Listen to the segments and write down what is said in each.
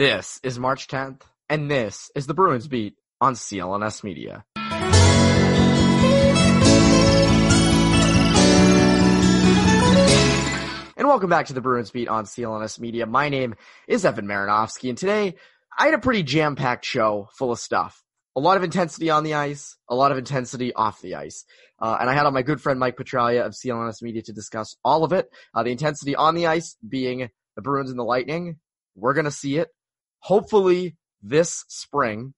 This is March 10th, and this is the Bruins Beat on CLNS Media. And welcome back to the Bruins Beat on CLNS Media. My name is Evan Marinofsky, and today I had a pretty jam-packed show full of stuff. A lot of intensity on the ice, a lot of intensity off the ice. Uh, and I had on my good friend Mike Petraglia of CLNS Media to discuss all of it. Uh, the intensity on the ice being the Bruins and the Lightning. We're going to see it hopefully this spring.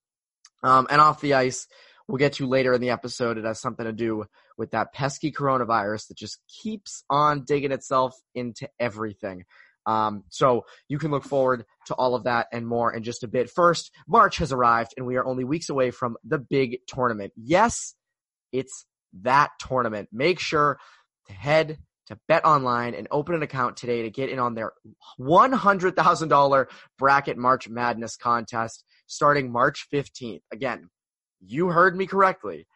Um, and off the ice, we'll get to later in the episode. It has something to do with that pesky coronavirus that just keeps on digging itself into everything. Um, so you can look forward to all of that and more in just a bit. First, March has arrived and we are only weeks away from the big tournament. Yes, it's that tournament. Make sure to head to Bet Online and open an account today to get in on their $100,000 bracket March Madness contest starting March 15th. Again, you heard me correctly.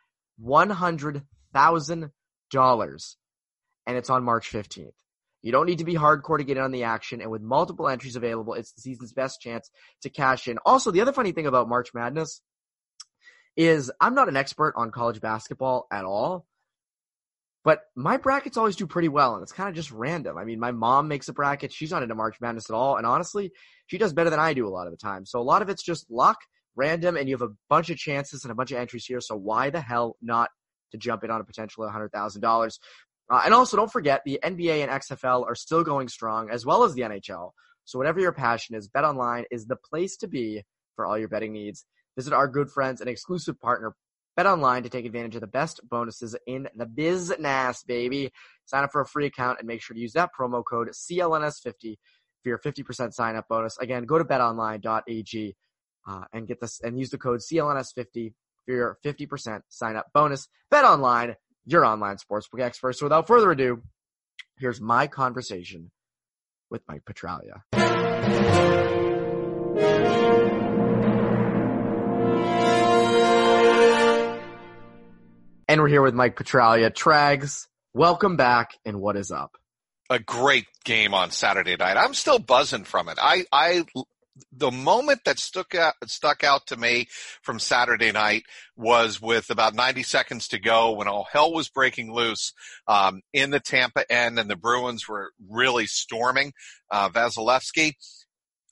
$100,000 and it's on March 15th. You don't need to be hardcore to get in on the action, and with multiple entries available, it's the season's best chance to cash in. Also, the other funny thing about March Madness is I'm not an expert on college basketball at all, but my brackets always do pretty well, and it's kind of just random. I mean, my mom makes a bracket. She's not into March Madness at all, and honestly, she does better than I do a lot of the time. So a lot of it's just luck, random, and you have a bunch of chances and a bunch of entries here. So why the hell not to jump in on a potential $100,000? Uh, and also, don't forget the NBA and XFL are still going strong, as well as the NHL. So whatever your passion is, BetOnline is the place to be for all your betting needs. Visit our good friends and exclusive partner, Bet online to take advantage of the best bonuses in the business, baby. Sign up for a free account and make sure to use that promo code CLNS50 for your 50% sign up bonus. Again, go to betonline.ag uh, and get this and use the code CLNS50 for your 50% sign up bonus. Bet online, your online sportsbook expert. So without further ado, here's my conversation with Mike Petraglia. And we're here with Mike Petraglia. Trags, welcome back, and what is up? A great game on Saturday night. I'm still buzzing from it. I, I, the moment that stuck out, stuck out to me from Saturday night was with about 90 seconds to go when all hell was breaking loose um, in the Tampa end and the Bruins were really storming. Uh, Vasilevskiy,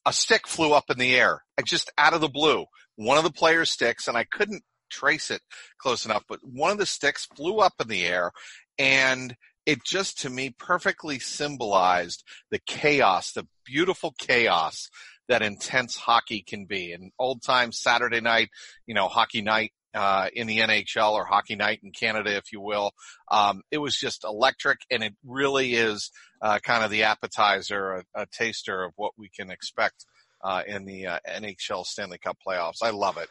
a stick flew up in the air, just out of the blue. One of the players' sticks, and I couldn't trace it close enough, but one of the sticks flew up in the air and it just to me perfectly symbolized the chaos, the beautiful chaos that intense hockey can be. And old time Saturday night, you know, hockey night uh, in the NHL or hockey night in Canada, if you will. Um, it was just electric, and it really is uh, kind of the appetizer, a, a, taster of what we can expect uh, in the uh, NHL Stanley Cup playoffs. I love it.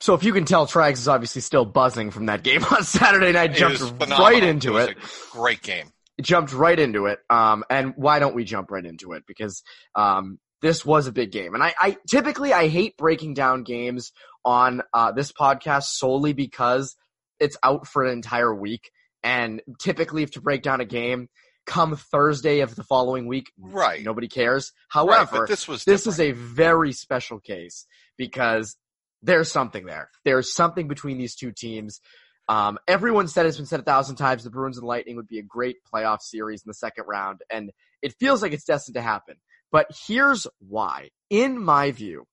So if you can tell, Trags is obviously still buzzing from that game on Saturday night. Jumped right into it. it. great game. Jumped right into it. Um, and why don't we jump right into it? Because um, this was a big game, and I, I typically I hate breaking down games on uh, this podcast solely because it's out for an entire week, and typically if to break down a game come Thursday of the following week, right? Nobody cares. However, right, this was this is a very special case because there's something there. There's something between these two teams. Um, everyone said it's been said a thousand times the Bruins and Lightning would be a great playoff series in the second round, and it feels like it's destined to happen. But here's why. In my view,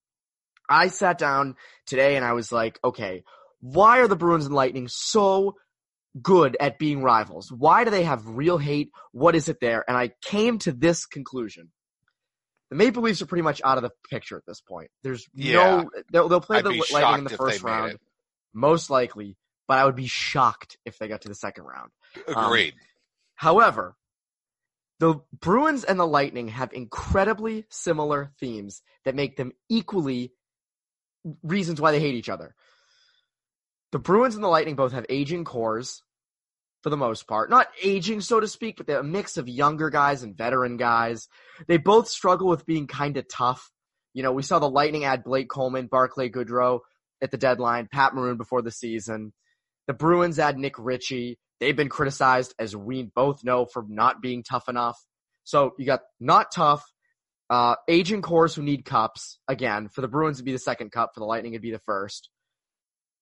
I sat down today and I was like, okay, why are the Bruins and Lightning so good at being rivals? Why do they have real hate? What is it there? And I came to this conclusion the Maple Leafs are pretty much out of the picture at this point. There's yeah. no they'll, they'll play I'd the Lightning in the first round, most likely, but I would be shocked if they got to the second round. Agreed. Um, however, The Bruins and the Lightning have incredibly similar themes that make them equally reasons why they hate each other. The Bruins and the Lightning both have aging cores for the most part. Not aging, so to speak, but they're a mix of younger guys and veteran guys. They both struggle with being kind of tough. You know, we saw the Lightning add Blake Coleman, Barclay Goodrow at the deadline, Pat Maroon before the season. The Bruins add Nick Ritchie. They've been criticized, as we both know, for not being tough enough. So you got not tough, uh, aging cores who need cups. Again, for the Bruins to be the second cup, for the Lightning it'd be the first.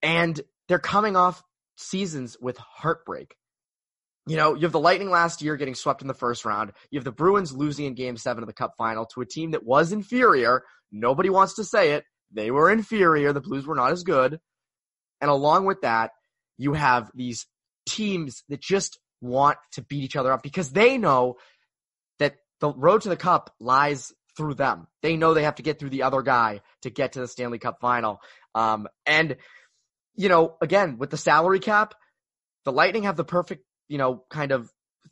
And they're coming off seasons with heartbreak. You know, you have the Lightning last year getting swept in the first round. You have the Bruins losing in game seven of the cup final to a team that was inferior. Nobody wants to say it. They were inferior. The Blues were not as good. And along with that, you have these teams that just want to beat each other up because they know that the road to the cup lies through them. They know they have to get through the other guy to get to the Stanley Cup final. Um, and, you know, again, with the salary cap, the Lightning have the perfect, you know, kind of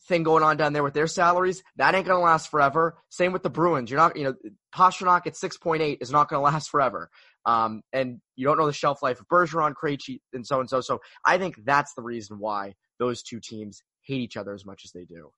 thing going on down there with their salaries. That ain't going to last forever. Same with the Bruins. You're not, you know, Pastrnak at 6.8 is not going to last forever. Um, and you don't know the shelf life of Bergeron, Krejci, and so and so. So I think that's the reason why those two teams hate each other as much as they do.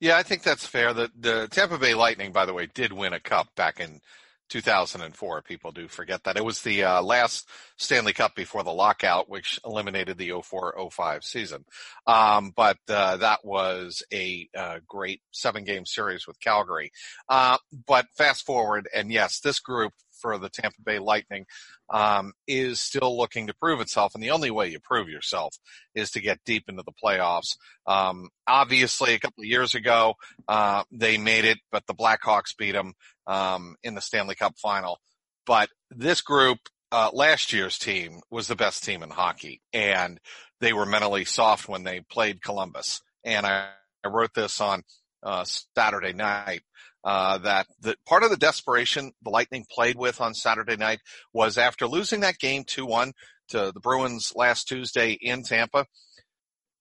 Yeah, I think that's fair. The the Tampa Bay Lightning, by the way, did win a cup back in 2004. People do forget that. It was the uh, last Stanley Cup before the lockout, which eliminated the 04-05 season. Um, but uh, that was a uh, great seven-game series with Calgary. Uh, but fast forward, and yes, this group for the Tampa Bay Lightning um, is still looking to prove itself, and the only way you prove yourself is to get deep into the playoffs. Um, obviously, a couple of years ago, uh, they made it, but the Blackhawks beat them um, in the Stanley Cup final. But this group, uh, last year's team was the best team in hockey, and they were mentally soft when they played Columbus. And I, I wrote this on uh, Saturday night uh, that the part of the desperation the Lightning played with on Saturday night was after losing that game 2-1 to the Bruins last Tuesday in Tampa.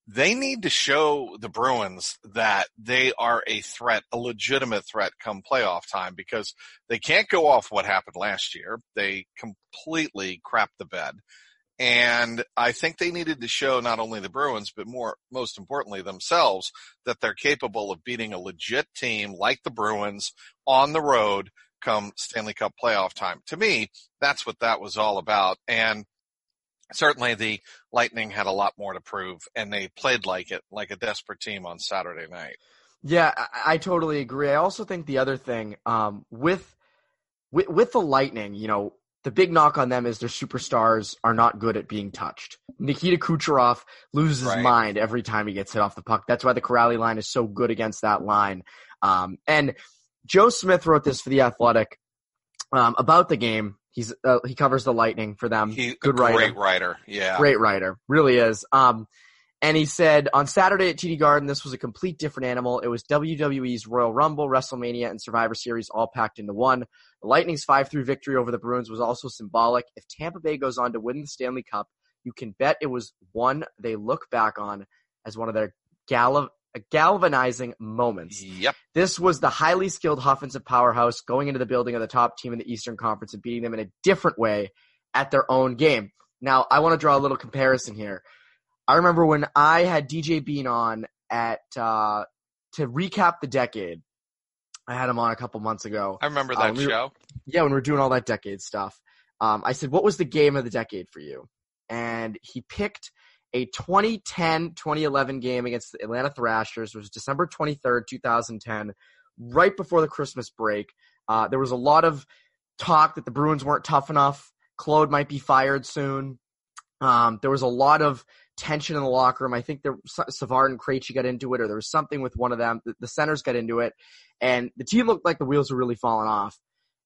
They need to show the Bruins that they are a threat, a legitimate threat come playoff time because they can't go off what happened last year. They completely crapped the bed. And I think they needed to show not only the Bruins, but more, most importantly themselves that they're capable of beating a legit team like the Bruins on the road come Stanley Cup playoff time. To me, that's what that was all about. And certainly the Lightning had a lot more to prove and they played like it, like a desperate team on Saturday night. Yeah, I, I totally agree. I also think the other thing, um, with, with, with the Lightning, you know, the big knock on them is their superstars are not good at being touched. Nikita Kucherov loses right. his mind every time he gets hit off the puck. That's why the Kuraly line is so good against that line. Um, and Joe Smith wrote this for the Athletic um, about the game. He's uh, he covers the Lightning for them. He, good writer, great writer, yeah, great writer, really is. Um, and he said on Saturday at TD Garden, this was a complete different animal. It was WWE's Royal Rumble, WrestleMania, and Survivor Series all packed into one. The Lightning's 5-3 victory over the Bruins was also symbolic. If Tampa Bay goes on to win the Stanley Cup, you can bet it was one they look back on as one of their gal- galvanizing moments. Yep. This was the highly skilled offensive powerhouse going into the building of the top team in the Eastern Conference and beating them in a different way at their own game. Now, I want to draw a little comparison here. I remember when I had DJ Bean on at uh, to recap the decade. I had him on a couple months ago. I remember that uh, we show. Yeah, when we were doing all that decade stuff. Um, I said, "What was the game of the decade for you?" And he picked a 2010-2011 game against the Atlanta Thrashers. It was December 23rd, 2010, right before the Christmas break. Uh, there was a lot of talk that the Bruins weren't tough enough. Claude might be fired soon. Um, there was a lot of tension in the locker room. I think there Savard and Krejci got into it, or there was something with one of them. The, the, centers got into it, and the team looked like the wheels were really falling off.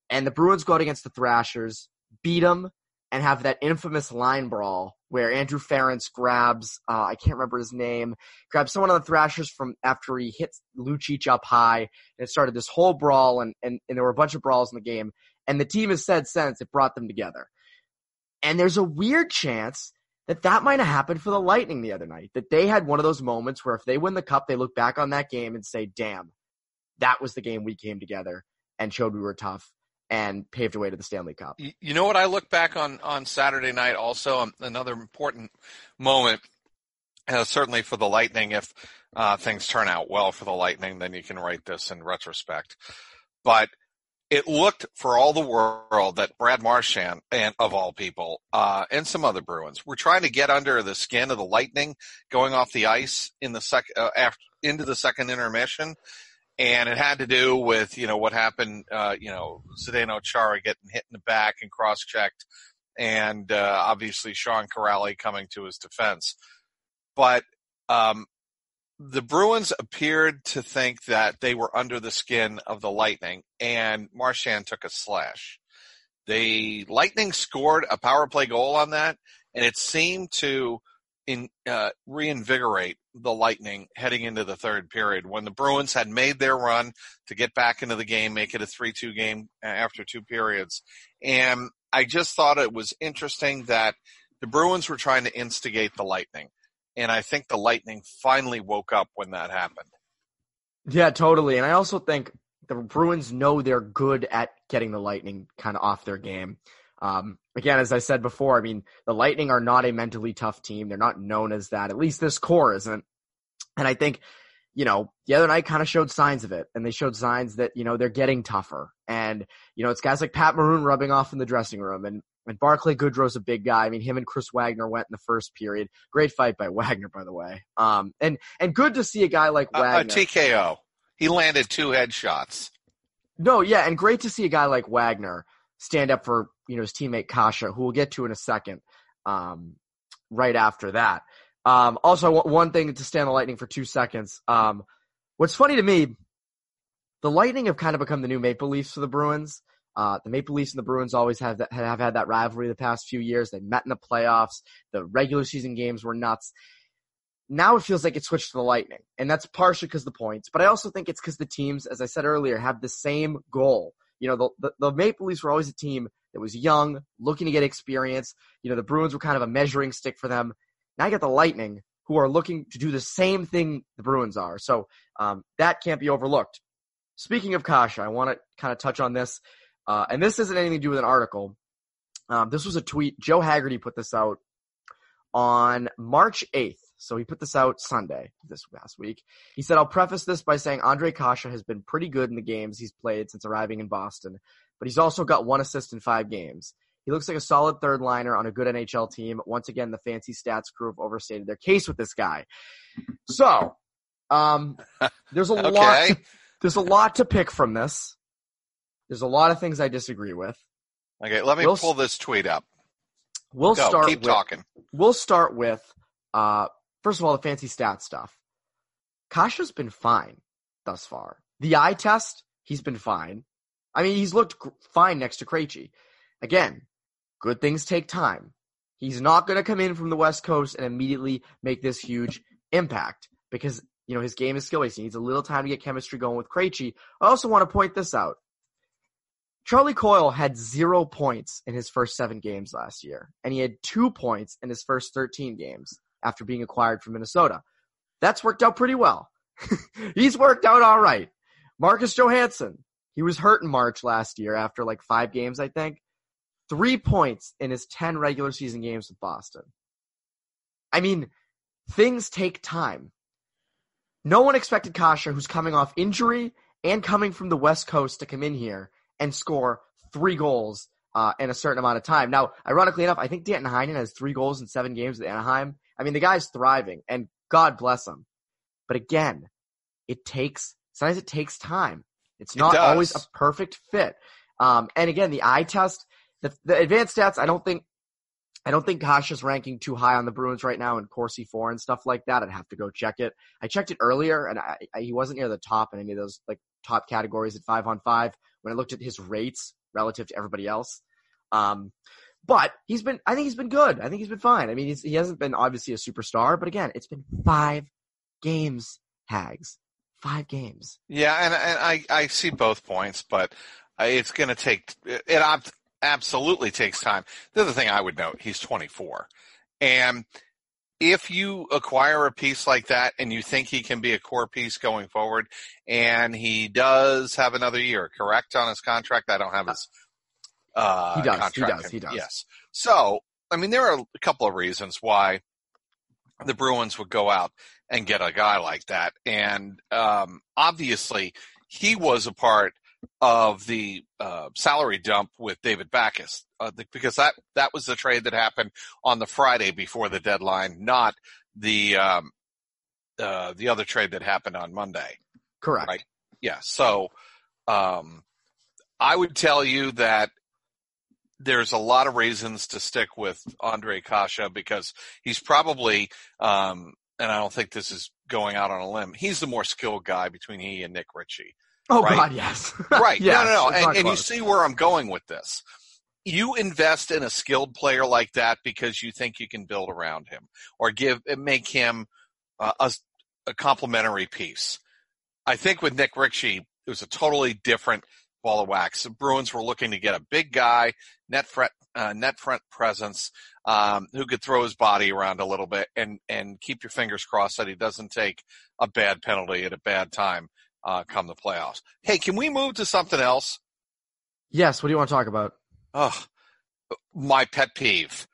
And the Bruins go out against the Thrashers, beat them, and have that infamous line brawl where Andrew Ference grabs uh, I can't remember his name, grabs someone on the Thrashers from after he hits Lucic up high, and it started this whole brawl, and, and, and there were a bunch of brawls in the game. And the team has said since it brought them together. And there's a weird chance that that might have happened for the Lightning the other night. That they had one of those moments where if they win the cup, they look back on that game and say, damn, that was the game we came together and showed we were tough and paved a way to the Stanley Cup. You know what I look back on on Saturday night also um, another important moment uh, certainly for the Lightning if uh, things turn out well for the Lightning then you can write this in retrospect. But it looked for all the world that Brad Marchand and of all people uh, and some other Bruins were trying to get under the skin of the Lightning going off the ice in the second uh, after into the second intermission and it had to do with you know what happened. Uh, you know, Zdeno Chara getting hit in the back and cross-checked, and uh, obviously Sean Kuraly coming to his defense. But um, the Bruins appeared to think that they were under the skin of the Lightning, and Marchand took a slash. The Lightning scored a power play goal on that, and it seemed to in, uh, reinvigorate the Lightning heading into the third period when the Bruins had made their run to get back into the game, make it a 3-2 game after two periods. And I just thought it was interesting that the Bruins were trying to instigate the Lightning. And I think the Lightning finally woke up when that happened. Yeah, totally. And I also think the Bruins know they're good at getting the Lightning kind of off their game. Um, again, as I said before, I mean, the Lightning are not a mentally tough team. They're not known as that. At least this core isn't. And I think, you know, the other night kind of showed signs of it and they showed signs that, you know, they're getting tougher. And, you know, it's guys like Pat Maroon rubbing off in the dressing room and, and Barclay Goodrow's a big guy. I mean, him and Chris Wagner went in the first period. Great fight by Wagner, by the way. Um, and, and good to see a guy like Wagner. Uh, a TKO. He landed two headshots. No, yeah. And great to see a guy like Wagner stand up for you know his teammate Kase, who we'll get to in a second. Um, right after that. Um, also, one thing to stand the Lightning for two seconds. Um, what's funny to me, the Lightning have kind of become the new Maple Leafs for the Bruins. Uh, the Maple Leafs and the Bruins always have that, have had that rivalry the past few years. They met in the playoffs. The regular season games were nuts. Now it feels like it switched to the Lightning, and that's partially because the points, but I also think it's because the teams, as I said earlier, have the same goal. You know, the, the, the Maple Leafs were always a team that was young, looking to get experience. You know, the Bruins were kind of a measuring stick for them. Now you got the Lightning, who are looking to do the same thing the Bruins are. So um, that can't be overlooked. Speaking of Kase, I want to kind of touch on this, uh, and this isn't anything to do with an article. Um, this was a tweet. Joe Haggerty put this out on March 8th. So he put this out Sunday this last week. He said, I'll preface this by saying Ondrej Kase has been pretty good in the games he's played since arriving in Boston, but he's also got one assist in five games. He looks like a solid third liner on a good NHL team. Once again, the fancy stats crew have overstated their case with this guy. So, um, there's a okay. lot, to, there's a lot to pick from this. There's a lot of things I disagree with. Okay, let me we'll, pull this tweet up. We'll Go, start. Keep with, talking. We'll start with uh, first of all, the fancy stat stuff. Kase's been fine thus far. The eye test, he's been fine. I mean, he's looked fine next to Krejci. Again, good things take time. He's not going to come in from the West Coast and immediately make this huge impact because, you know, his game is skill based. He needs a little time to get chemistry going with Krejci. I also want to point this out. Charlie Coyle had zero points in his first seven games last year, and he had two points in his first 13 games after being acquired from Minnesota. That's worked out pretty well. He's worked out all right. Marcus Johansson, he was hurt in March last year after like five games, I think. Three points in his 10 regular season games with Boston. I mean, things take time. No one expected Kase, who's coming off injury and coming from the West Coast, to come in here and score three goals uh, in a certain amount of time. Now, ironically enough, I think Danton Heinen has three goals in seven games with Anaheim. I mean, the guy's thriving, and God bless him. But again, it takes sometimes it takes time. It's not it always a perfect fit. Um, and again, the eye test, the, the advanced stats, I don't think I don't think is ranking too high on the Bruins right now in Corsi for and stuff like that. I'd have to go check it. I checked it earlier, and I, I, he wasn't near the top in any of those like top categories at five on five. When I looked at his rates relative to everybody else, um, but he's been, I think he's been good. I think he's been fine. I mean, he hasn't been obviously a superstar, but again, it's been five games, Hags. Five games. Yeah, and, and I, I see both points, but it's going to take, it absolutely takes time. The other thing I would note, he's 24. And if you acquire a piece like that and you think he can be a core piece going forward, and he does have another year, correct, on his contract? I don't have his. Uh, He does, he does, he does. Yes. So, I mean, there are a couple of reasons why the Bruins would go out and get a guy like that, and um, obviously, he was a part of the uh, salary dump with David Backes uh, the, because that that was the trade that happened on the Friday before the deadline, not the um, uh, the other trade that happened on Monday. Correct. Right. Yeah. So um, I would tell you that there's a lot of reasons to stick with Ondrej Kase because he's probably, um, and I don't think this is going out on a limb. He's the more skilled guy between he and Nick Ritchie. Oh Right. God, yes. Right. yes, no, no, no. And, and you see where I'm going with this. You invest in a skilled player like that because you think you can build around him or give make him uh, a, a complementary piece. I think with Nick Ritchie, it was a totally different ball of wax. The Bruins were looking to get a big guy, net front, uh, net front presence, um, who could throw his body around a little bit and, and keep your fingers crossed that he doesn't take a bad penalty at a bad time, uh, come the playoffs. Hey, can we move to something else? Yes. What do you want to talk about? Oh, my pet peeve.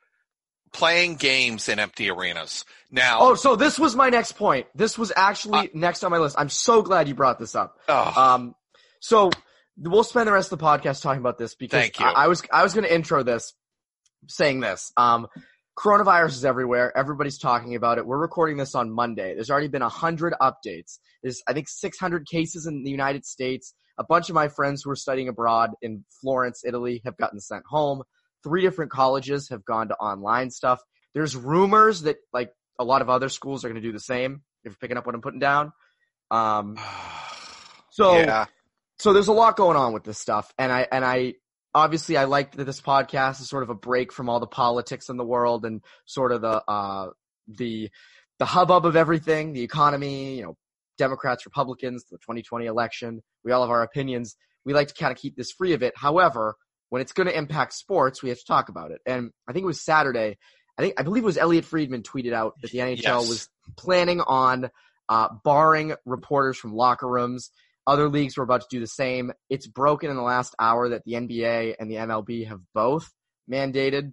Playing games in empty arenas. Now, Oh, so this was my next point. This was actually Uh, next on my list. I'm so glad you brought this up. oh, Um, so we'll spend the rest of the podcast talking about this because. I, I was I was going to intro this saying this. Um, coronavirus is everywhere. Everybody's talking about it. We're recording this on Monday. There's already been hundred updates. There's I think 600 cases in the United States. A bunch of my friends who are studying abroad in Florence, Italy, have gotten sent home. Three different colleges have gone to online stuff. There's rumors that like a lot of other schools are going to do the same. If you're picking up what I'm putting down. Um, so yeah. so there's a lot going on with this stuff and i and i obviously i like that this podcast is sort of a break from all the politics in the world and sort of the uh the the hubbub of everything the economy you know democrats republicans the 2020 election. We all have our opinions. We like to kind of keep this free of it. However when it's going to impact sports we have to talk about it. And i think it was saturday i think i believe it was elliotte friedman tweeted out that the nhl Yes. was planning on uh, barring reporters from locker rooms other leagues were about to do the same. It's broken in the last hour that the NBA and the MLB have both mandated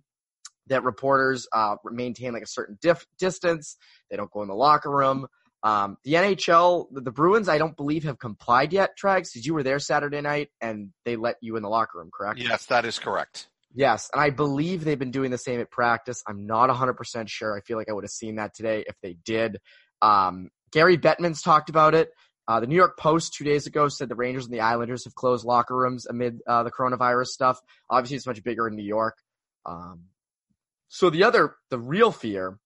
that reporters uh, maintain like a certain dif- distance. They don't go in the locker room. Um, the NHL, the, Bruins, I don't believe have complied yet. Trags, because you were there Saturday night and they let you in the locker room, correct? Yes, that is correct. Yes, and I believe they've been doing the same at practice. I'm not 100% sure. I feel like I would have seen that today if they did. Um, Gary Bettman's talked about it. Uh, the New York Post two days ago said the Rangers and the Islanders have closed locker rooms amid uh, the coronavirus stuff. Obviously, it's much bigger in New York. Um, so the other, the real fear,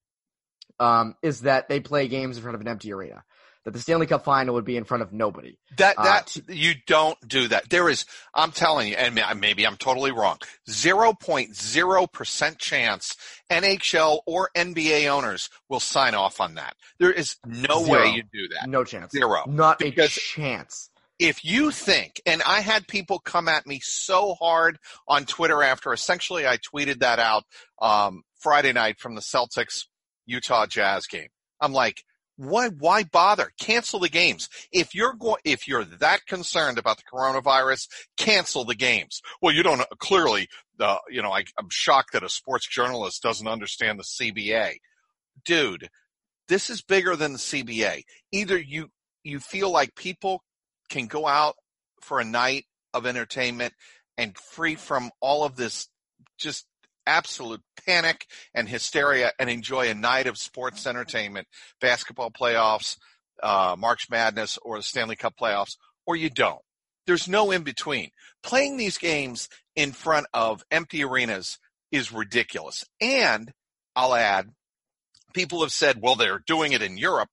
um, is that they play games in front of an empty arena. That the Stanley Cup final would be in front of nobody. That Uh, that you don't do that. There is, I'm telling you, and maybe I'm totally wrong. Zero point zero percent chance NHL or NBA owners will sign off on that. There is no Zero. way you do that. No chance. Zero. Not a Because- chance. If you think, and I had people come at me so hard on Twitter after essentially I tweeted that out um, Friday night from the Celtics Utah Jazz game. I'm like, why why bother? Cancel the games. If you're going if you're that concerned about the coronavirus, cancel the games. Well, you don't clearly uh, you know, I, I'm shocked that a sports journalist doesn't understand the CBA. Dude, this is bigger than the CBA. Either you you feel like people can go out for a night of entertainment and free from all of this just absolute panic and hysteria and enjoy a night of sports entertainment, basketball playoffs, uh, March Madness, or the Stanley Cup playoffs, or you don't. There's no in between. Playing these games in front of empty arenas is ridiculous. And I'll add, people have said, well, they're doing it in Europe.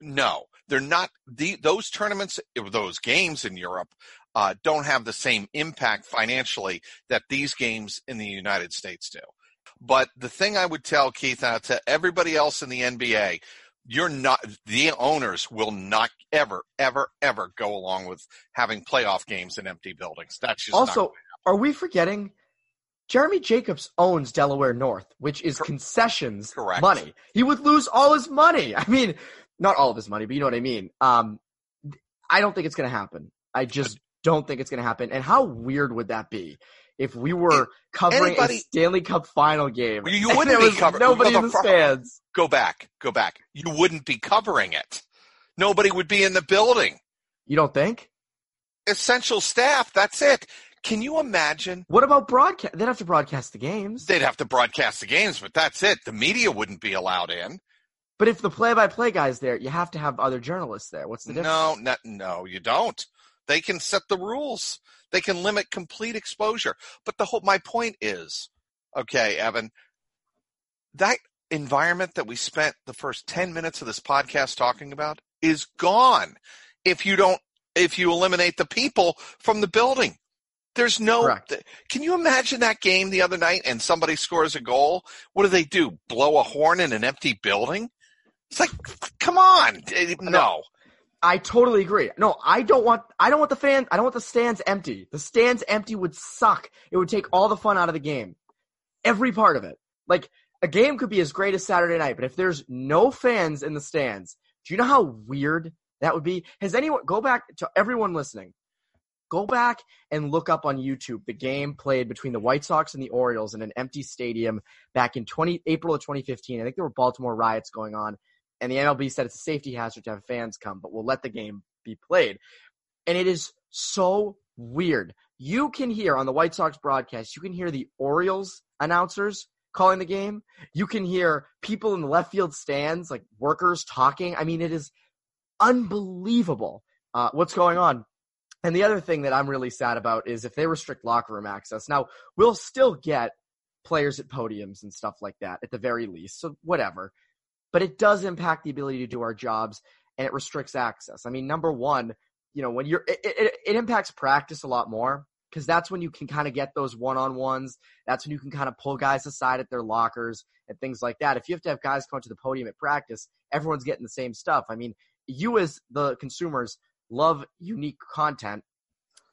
No, they're not. The, those tournaments, those games in Europe, uh, don't have the same impact financially that these games in the United States do. But the thing I would tell Keith and to everybody else in the NBA, you're not, the owners will not ever, ever, ever go along with having playoff games in empty buildings. That's just not Also, are we forgetting Jeremy Jacobs owns Delaware North, which is concessions Correct. money. He would lose all his money. I mean, not all of his money, but you know what I mean. Um, I don't think it's going to happen. I just don't think it's going to happen. And how weird would that be if we were covering anybody- a Stanley Cup final game? You wouldn't be covering- nobody in the stands. Go back, go back. You wouldn't be covering it. Nobody would be in the building. You don't think? Essential staff. That's it. Can you imagine? What about broadcast? They'd have to broadcast the games. They'd have to broadcast the games, but that's it. The media wouldn't be allowed in. But if the play-by-play guy's there, you have to have other journalists there. What's the difference? No, no, no, you don't. They can set the rules. They can limit complete exposure. But the whole, my point is, okay, Evan, that environment that we spent the first 10 minutes of this podcast talking about is gone if you don't, if you eliminate the people from the building. There's no, Correct. can you imagine that game the other night and somebody scores a goal? What do they do? Blow a horn in an empty building? It's like, come on. Eh, no. I totally agree. No, I don't want I don't want the fans I don't want the stands empty. The stands empty would suck. It would take all the fun out of the game. Every part of it. Like a game could be as great as Saturday night, but if there's no fans in the stands, do you know how weird that would be? Has anyone go back to everyone listening? Go back and look up on YouTube the game played between the White Sox and the Orioles in an empty stadium back in 20 April of 2015. I think there were Baltimore riots going on and the MLB said it's a safety hazard to have fans come, but we'll let the game be played. And it is so weird. You can hear on the White Sox broadcast, you can hear the Orioles announcers calling the game. You can hear people in the left field stands, like workers talking. I mean, it is unbelievable uh, what's going on. And the other thing that I'm really sad about is if they restrict locker room access. Now, we'll still get players at podiums and stuff like that at the very least. So whatever but it does impact the ability to do our jobs and it restricts access. I mean, number one, you know, when you're, it, it, it impacts practice a lot more because that's when you can kind of get those one on ones. That's when you can kind of pull guys aside at their lockers and things like that. If you have to have guys come to the podium at practice, everyone's getting the same stuff. I mean, you as the consumers love unique content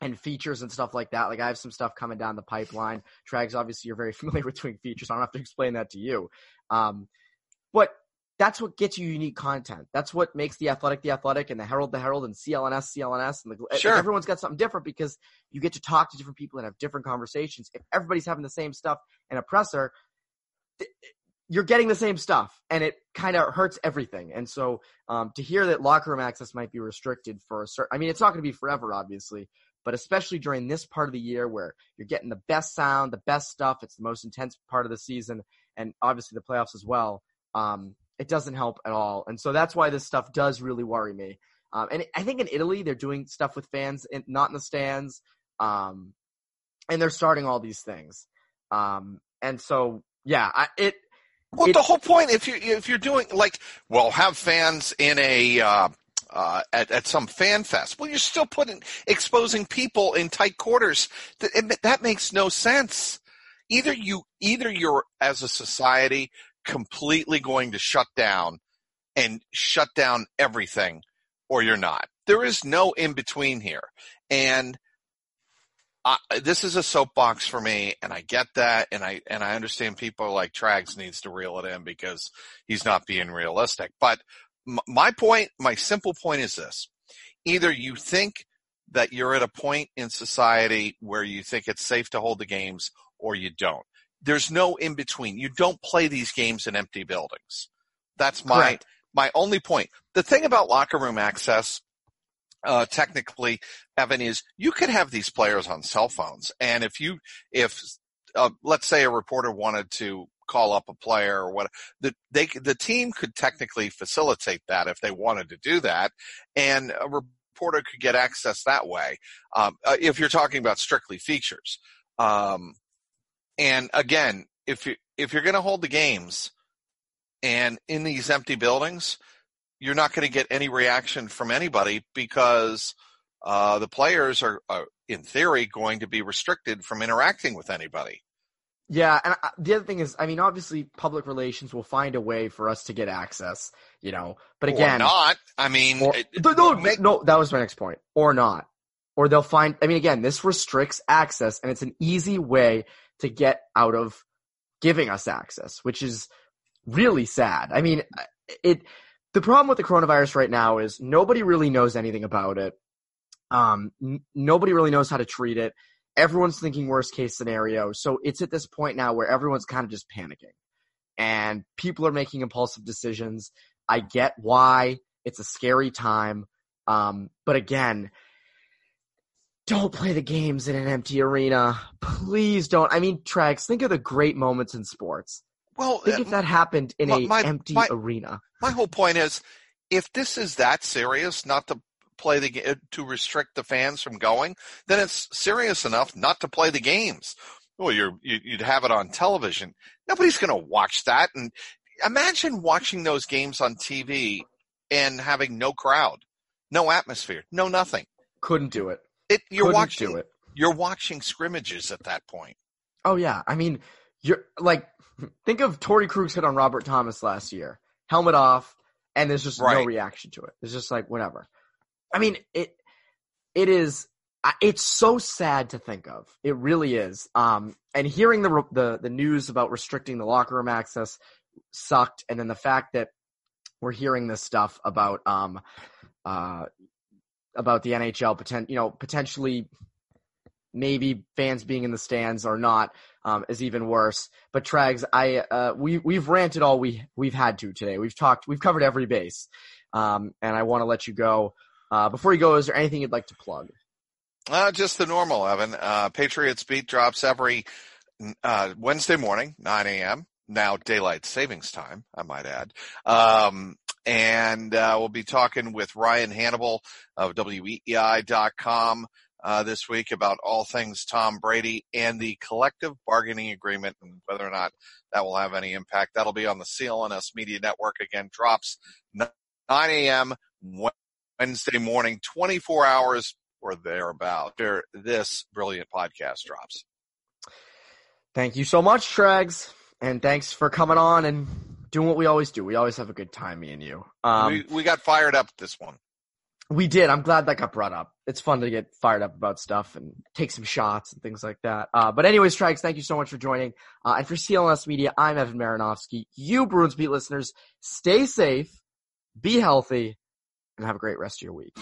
and features and stuff like that. Like I have some stuff coming down the pipeline. Trags, obviously, you're very familiar with doing features. I don't have to explain that to you. Um, but that's what gets you unique content. That's what makes the athletic the athletic and the herald the herald and CLNS CLNS and the Sure. everyone's got something different because you get to talk to different people and have different conversations. If everybody's having the same stuff in a presser, th- you're getting the same stuff and it kind of hurts everything. And so um, to hear that locker room access might be restricted for a certain, I mean, it's not going to be forever, obviously, but especially during this part of the year where you're getting the best sound, the best stuff. It's the most intense part of the season and obviously the playoffs as well. Um, it doesn't help at all. And so that's why this stuff does really worry me. Um, and I think in Italy, they're doing stuff with fans in, not in the stands. Um, and they're starting all these things. Um, and so, yeah, I, it, Well, It- the whole point, if you if you're doing like, well, have fans in a uh, uh, at at some fan fest. Well, you're still putting exposing people in tight quarters. That that makes no sense. Either you either you're as a society completely going to shut down and shut down everything, or you're not. There is no in between here, and. I, this is a soapbox for me, and I get that, and I and I understand people like Trags needs to reel it in because he's not being realistic. But m- my point, my simple point is this: either you think that you're at a point in society where you think it's safe to hold the games, or you don't. There's no in between. You don't play these games in empty buildings. That's my Correct. my only point. The thing about locker room access uh, technically, Evan, is you could have these players on cell phones, and if you, if uh, let's say a reporter wanted to call up a player or what, the they the team could technically facilitate that if they wanted to do that, and a reporter could get access that way. Um, uh, if you're talking about strictly features, um, and again, if you if you're going to hold the games, and in these empty buildings, you're not going to get any reaction from anybody because uh, the players are, are, in theory, going to be restricted from interacting with anybody. Yeah, and I, the other thing is, I mean, obviously, public relations will find a way for us to get access, you know. But or again, not. I mean, or, it- no, no, make- no, that was my next point. Or not, or they'll find. I mean, again, this restricts access, and it's an easy way to get out of giving us access, which is really sad. I mean, it, the problem with the coronavirus right now is nobody really knows anything about it. Um, n- nobody really knows how to treat it. Everyone's thinking worst case scenario. So it's at this point now where everyone's kind of just panicking and people are making impulsive decisions. I get why it's a scary time. Um, but again, don't play the games in an empty arena. Please don't. I mean, Trags, think of the great moments in sports. Well, think uh, if that happened in my- a empty my- arena. my whole point is, if this is that serious, not to play the to restrict the fans from going, then it's serious enough not to play the games. Well, you're you'd have it on television. Nobody's going to watch that. And imagine watching those games on TV and having no crowd, no atmosphere, no nothing. Couldn't do it. It you're Couldn't watching it. you're watching scrimmages at that point. Oh yeah, I mean, you're like, think of Torey Krug's hit on Robert Thomas last year, helmet off, and there's just no reaction to it. It's just like whatever. I mean, it, it is, it's so sad to think of. It really is. Um, and hearing the the the news about restricting the locker room access sucked, and then the fact that we're hearing this stuff about um, uh, about the NHL potent, you know, potentially maybe fans being in the stands or not um, is even worse. But Trags, I uh, we we've ranted all we we've had to today. We've talked, we've covered every base, um, and I want to let you go. Uh, before you go, is there anything you'd like to plug? Uh, just the normal, Evan. Uh, Patriots Beat drops every uh, Wednesday morning, 9 a.m. Now daylight savings time, I might add. Um, and uh, we'll be talking with Ryan Hannable of WEEI.com uh, this week about all things Tom Brady and the collective bargaining agreement and whether or not that will have any impact. That'll be on the CLNS Media Network again. Drops 9 a.m. Wednesday morning, 24 hours or thereabout. After this brilliant podcast drops. Thank you so much, Trags, and thanks for coming on and doing what we always do. We always have a good time, me and you. Um, we, we got fired up this one. We did. I'm glad that got brought up. It's fun to get fired up about stuff and take some shots and things like that. Uh, but anyways, Trags, thank you so much for joining. Uh, and for CLNS Media, I'm Evan Marinofsky. You Bruins Beat listeners, stay safe, be healthy, and have a great rest of your week.